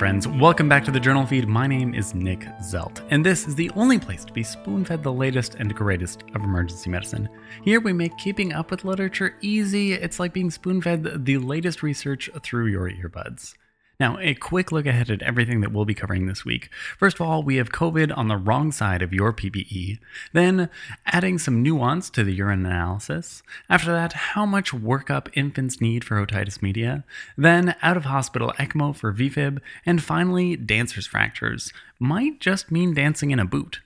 friends. Welcome back to the JournalFeed. My name is Nick Zelt, and this is the only place to be spoon fed the latest and greatest of emergency medicine. Here we make keeping up with literature easy. It's like being spoon fed the latest research through your earbuds. Now, a quick look ahead at everything that we'll be covering this week. First of all, we have COVID on the wrong side of your PPE. Then, adding some nuance to the urine analysis. After that, how much workup infants need for otitis media. Then, out of hospital ECMO for VFib. And finally, dancer's fractures. Might just mean dancing in a boot.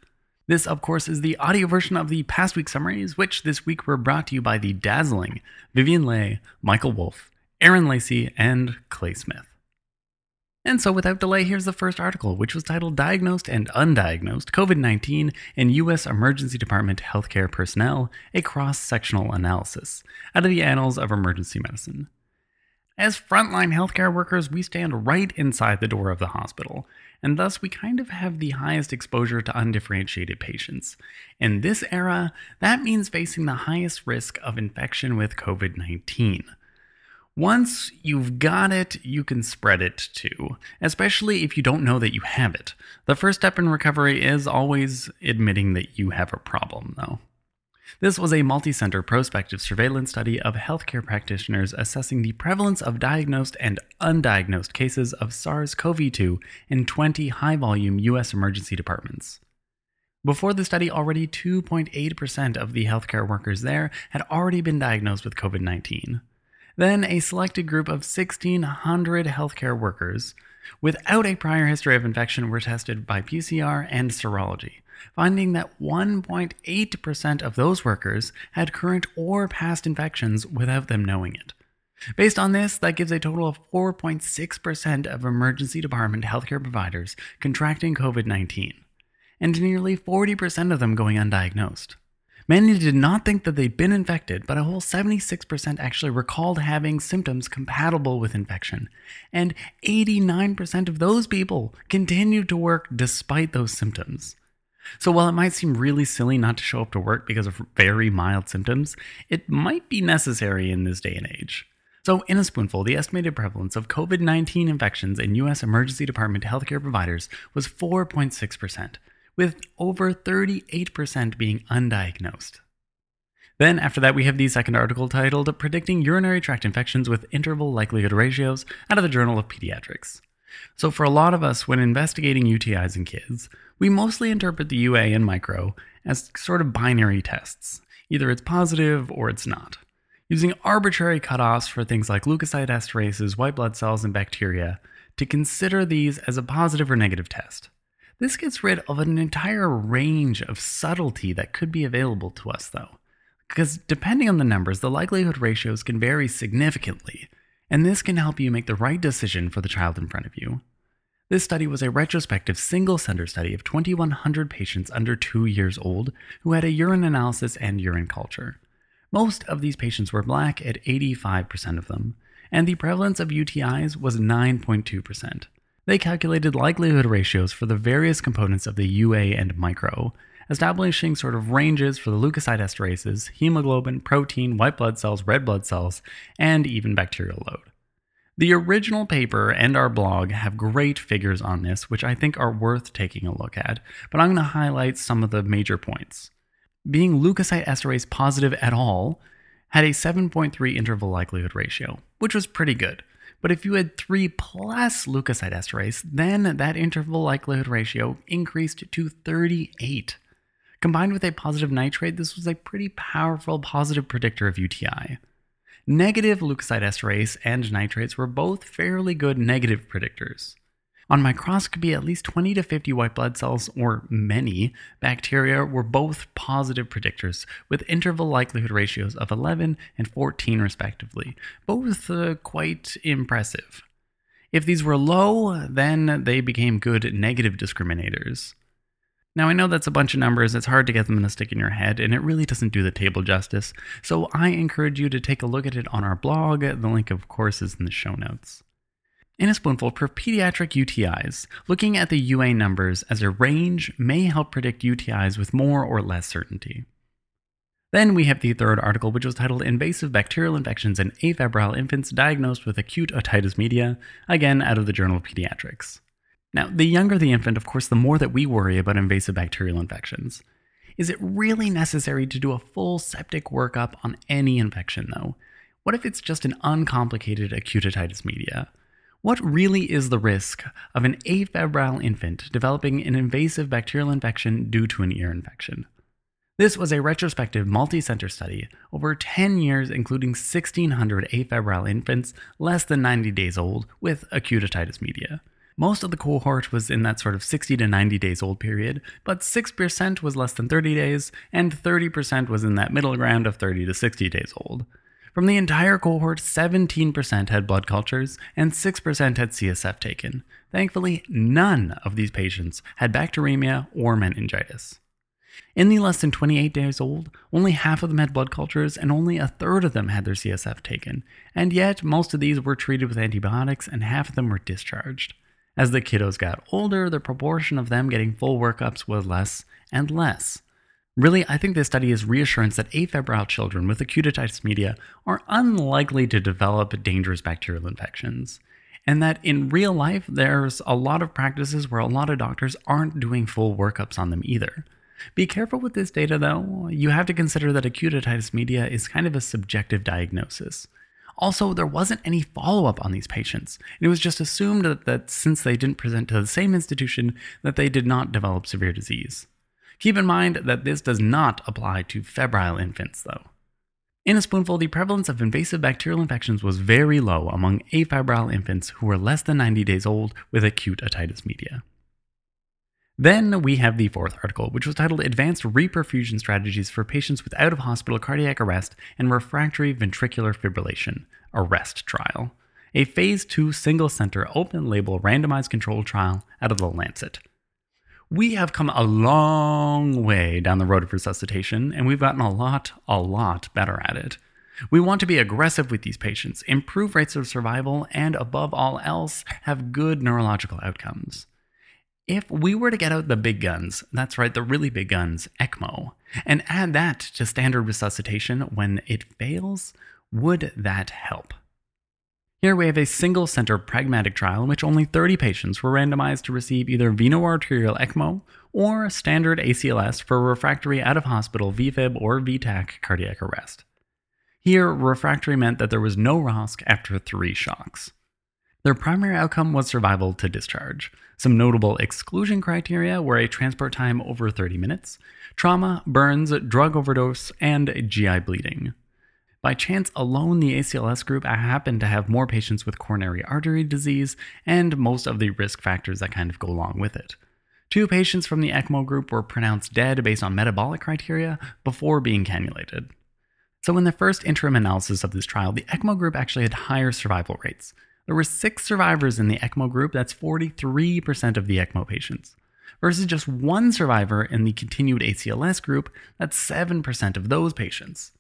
This, of course, is the audio version of the past week summaries, which this week were brought to you by the dazzling Vivian Leigh, Michael Wolf, Aaron Lacey, and Clay Smith. And so, without delay, here's the first article, which was titled Diagnosed and Undiagnosed COVID 19 in U.S. Emergency Department Healthcare Personnel A Cross Sectional Analysis, out of the Annals of Emergency Medicine. As frontline healthcare workers, we stand right inside the door of the hospital, and thus we kind of have the highest exposure to undifferentiated patients. In this era, that means facing the highest risk of infection with COVID 19. Once you've got it, you can spread it too, especially if you don't know that you have it. The first step in recovery is always admitting that you have a problem, though. This was a multi center prospective surveillance study of healthcare practitioners assessing the prevalence of diagnosed and undiagnosed cases of SARS CoV 2 in 20 high volume U.S. emergency departments. Before the study, already 2.8% of the healthcare workers there had already been diagnosed with COVID 19. Then a selected group of 1,600 healthcare workers without a prior history of infection were tested by PCR and serology, finding that 1.8% of those workers had current or past infections without them knowing it. Based on this, that gives a total of 4.6% of emergency department healthcare providers contracting COVID 19, and nearly 40% of them going undiagnosed. Many did not think that they'd been infected, but a whole 76% actually recalled having symptoms compatible with infection. And 89% of those people continued to work despite those symptoms. So while it might seem really silly not to show up to work because of very mild symptoms, it might be necessary in this day and age. So, in a spoonful, the estimated prevalence of COVID 19 infections in U.S. emergency department healthcare providers was 4.6%, with over 38% being undiagnosed. Then, after that, we have the second article titled Predicting Urinary Tract Infections with Interval Likelihood Ratios out of the Journal of Pediatrics. So, for a lot of us, when investigating UTIs in kids, we mostly interpret the UA and micro as sort of binary tests. Either it's positive or it's not. Using arbitrary cutoffs for things like leukocyte esterases, white blood cells, and bacteria to consider these as a positive or negative test. This gets rid of an entire range of subtlety that could be available to us, though. Because depending on the numbers, the likelihood ratios can vary significantly, and this can help you make the right decision for the child in front of you. This study was a retrospective single center study of 2,100 patients under two years old who had a urine analysis and urine culture. Most of these patients were black at 85% of them, and the prevalence of UTIs was 9.2%. They calculated likelihood ratios for the various components of the UA and micro, establishing sort of ranges for the leukocyte esterases, hemoglobin, protein, white blood cells, red blood cells, and even bacterial load. The original paper and our blog have great figures on this, which I think are worth taking a look at, but I'm going to highlight some of the major points. Being leukocyte esterase positive at all had a 7.3 interval likelihood ratio, which was pretty good. But if you had 3 plus leukocyte esterase, then that interval likelihood ratio increased to 38. Combined with a positive nitrate, this was a pretty powerful positive predictor of UTI. Negative leukocyte esterase and nitrates were both fairly good negative predictors. On microscopy, at least 20 to 50 white blood cells, or many, bacteria were both positive predictors, with interval likelihood ratios of 11 and 14 respectively, both uh, quite impressive. If these were low, then they became good negative discriminators. Now, I know that's a bunch of numbers, it's hard to get them to stick in your head, and it really doesn't do the table justice, so I encourage you to take a look at it on our blog. The link, of course, is in the show notes. In a spoonful for pediatric UTIs, looking at the UA numbers as a range may help predict UTIs with more or less certainty. Then we have the third article, which was titled Invasive Bacterial Infections in Afebrile Infants Diagnosed with Acute Otitis Media, again out of the Journal of Pediatrics. Now, the younger the infant, of course, the more that we worry about invasive bacterial infections. Is it really necessary to do a full septic workup on any infection, though? What if it's just an uncomplicated acute otitis media? What really is the risk of an afebrile infant developing an invasive bacterial infection due to an ear infection? This was a retrospective multi center study over 10 years, including 1,600 afebrile infants less than 90 days old with acute otitis media. Most of the cohort was in that sort of 60 to 90 days old period, but 6% was less than 30 days, and 30% was in that middle ground of 30 to 60 days old. From the entire cohort, 17% had blood cultures and 6% had CSF taken. Thankfully, none of these patients had bacteremia or meningitis. In the less than 28 days old, only half of them had blood cultures and only a third of them had their CSF taken, and yet most of these were treated with antibiotics and half of them were discharged. As the kiddos got older, the proportion of them getting full workups was less and less. Really, I think this study is reassurance that afebrile children with acute otitis media are unlikely to develop dangerous bacterial infections. And that in real life, there's a lot of practices where a lot of doctors aren't doing full workups on them either. Be careful with this data though. You have to consider that acute otitis media is kind of a subjective diagnosis. Also, there wasn't any follow up on these patients. It was just assumed that, that since they didn't present to the same institution, that they did not develop severe disease. Keep in mind that this does not apply to febrile infants, though. In a spoonful, the prevalence of invasive bacterial infections was very low among afebrile infants who were less than 90 days old with acute otitis media. Then we have the fourth article, which was titled Advanced Reperfusion Strategies for Patients with Out of Hospital Cardiac Arrest and Refractory Ventricular Fibrillation, ARREST trial, a phase 2 single center open label randomized controlled trial out of the Lancet. We have come a long way down the road of resuscitation, and we've gotten a lot, a lot better at it. We want to be aggressive with these patients, improve rates of survival, and above all else, have good neurological outcomes. If we were to get out the big guns, that's right, the really big guns, ECMO, and add that to standard resuscitation when it fails, would that help? Here we have a single center pragmatic trial in which only 30 patients were randomized to receive either veno-arterial ECMO or standard ACLS for refractory out of hospital VFib or VTach cardiac arrest. Here, refractory meant that there was no ROSC after three shocks. Their primary outcome was survival to discharge. Some notable exclusion criteria were a transport time over 30 minutes, trauma, burns, drug overdose, and GI bleeding. By chance alone, the ACLS group happened to have more patients with coronary artery disease and most of the risk factors that kind of go along with it. Two patients from the ECMO group were pronounced dead based on metabolic criteria before being cannulated. So, in the first interim analysis of this trial, the ECMO group actually had higher survival rates. There were six survivors in the ECMO group, that's 43% of the ECMO patients, versus just one survivor in the continued ACLS group, that's 7% of those patients.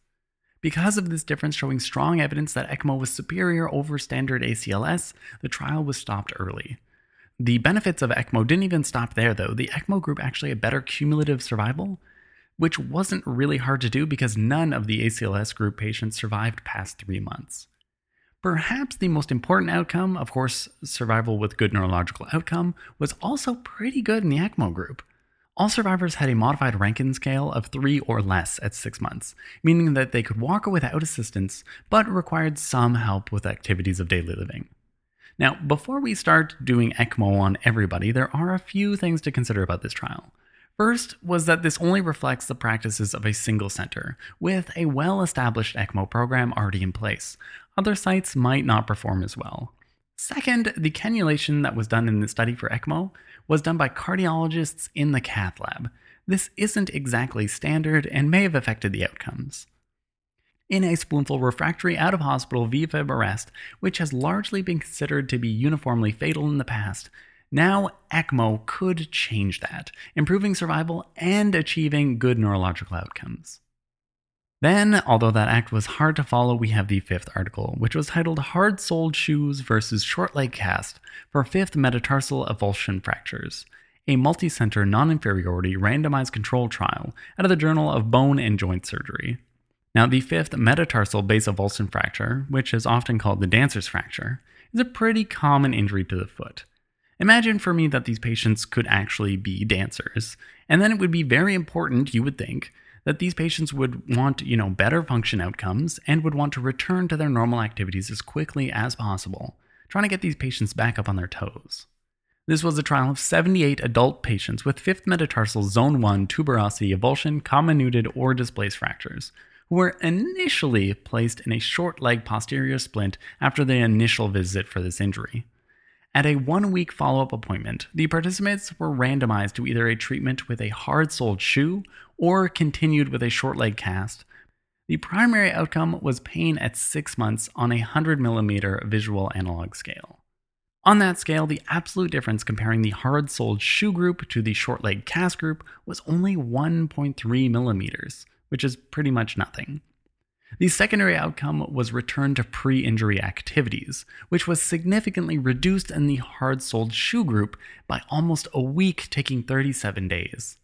Because of this difference showing strong evidence that ECMO was superior over standard ACLS, the trial was stopped early. The benefits of ECMO didn't even stop there, though. The ECMO group actually had better cumulative survival, which wasn't really hard to do because none of the ACLS group patients survived past three months. Perhaps the most important outcome, of course, survival with good neurological outcome, was also pretty good in the ECMO group. All survivors had a modified Rankin scale of 3 or less at 6 months, meaning that they could walk without assistance, but required some help with activities of daily living. Now, before we start doing ECMO on everybody, there are a few things to consider about this trial. First was that this only reflects the practices of a single center, with a well established ECMO program already in place. Other sites might not perform as well. Second, the cannulation that was done in the study for ECMO was done by cardiologists in the cath lab. This isn't exactly standard and may have affected the outcomes. In a spoonful refractory out of hospital VFib arrest, which has largely been considered to be uniformly fatal in the past, now, ECMO could change that, improving survival and achieving good neurological outcomes. Then, although that act was hard to follow, we have the fifth article, which was titled Hard Soled Shoes versus Short Leg Cast for Fifth Metatarsal Avulsion Fractures, a multi-center non-inferiority randomized control trial out of the Journal of Bone and Joint Surgery. Now, the fifth metatarsal base avulsion fracture, which is often called the dancer's fracture, is a pretty common injury to the foot. Imagine for me that these patients could actually be dancers, and then it would be very important, you would think, that these patients would want, you know, better function outcomes and would want to return to their normal activities as quickly as possible, trying to get these patients back up on their toes. This was a trial of 78 adult patients with fifth metatarsal zone 1 tuberosity avulsion, comminuted, or displaced fractures, who were initially placed in a short leg posterior splint after the initial visit for this injury. At a one week follow up appointment, the participants were randomized to either a treatment with a hard soled shoe or continued with a short leg cast. The primary outcome was pain at six months on a 100 millimeter visual analog scale. On that scale, the absolute difference comparing the hard soled shoe group to the short leg cast group was only 1.3 millimeters, which is pretty much nothing. The secondary outcome was return to pre injury activities, which was significantly reduced in the hard soled shoe group by almost a week, taking 37 days.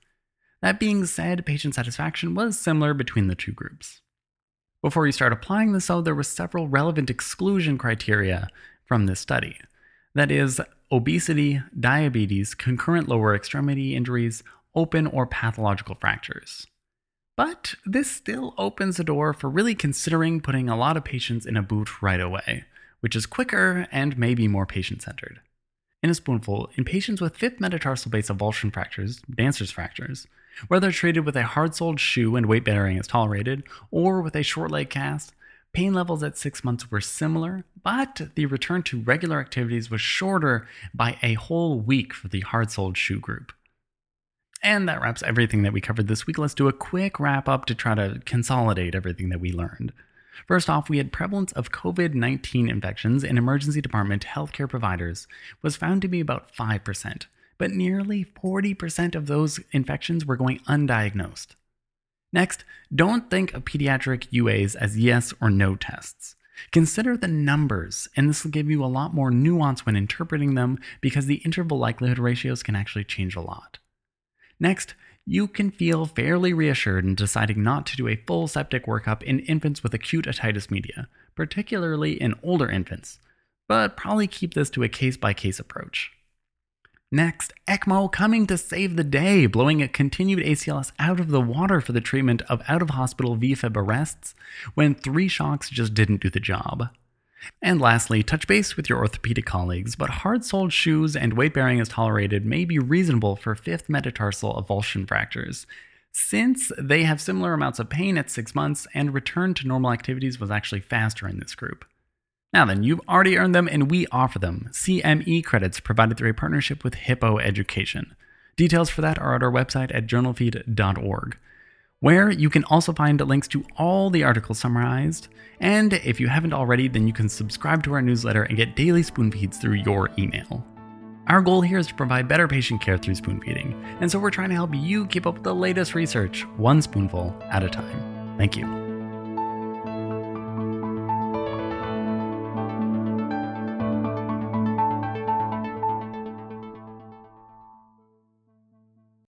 That being said, patient satisfaction was similar between the two groups. Before you start applying this, though, there were several relevant exclusion criteria from this study. That is, obesity, diabetes, concurrent lower extremity injuries, open or pathological fractures. But this still opens the door for really considering putting a lot of patients in a boot right away, which is quicker and maybe more patient centered. In a spoonful, in patients with fifth metatarsal base avulsion fractures, dancer's fractures, whether treated with a hard soled shoe and weight bearing is tolerated, or with a short leg cast, pain levels at six months were similar, but the return to regular activities was shorter by a whole week for the hard soled shoe group. And that wraps everything that we covered this week. Let's do a quick wrap up to try to consolidate everything that we learned. First off, we had prevalence of COVID 19 infections in emergency department healthcare providers was found to be about 5%, but nearly 40% of those infections were going undiagnosed. Next, don't think of pediatric UAs as yes or no tests. Consider the numbers, and this will give you a lot more nuance when interpreting them because the interval likelihood ratios can actually change a lot. Next, you can feel fairly reassured in deciding not to do a full septic workup in infants with acute otitis media, particularly in older infants, but probably keep this to a case by case approach. Next, ECMO coming to save the day, blowing a continued ACLS out of the water for the treatment of out of hospital VFib arrests when three shocks just didn't do the job. And lastly, touch base with your orthopedic colleagues, but hard soled shoes and weight bearing is tolerated may be reasonable for fifth metatarsal avulsion fractures, since they have similar amounts of pain at six months and return to normal activities was actually faster in this group. Now then, you've already earned them and we offer them CME credits provided through a partnership with Hippo Education. Details for that are at our website at journalfeed.org where you can also find links to all the articles summarized. And if you haven't already, then you can subscribe to our newsletter and get daily spoon feeds through your email. Our goal here is to provide better patient care through spoon feeding, and so we're trying to help you keep up with the latest research, one spoonful at a time. Thank you.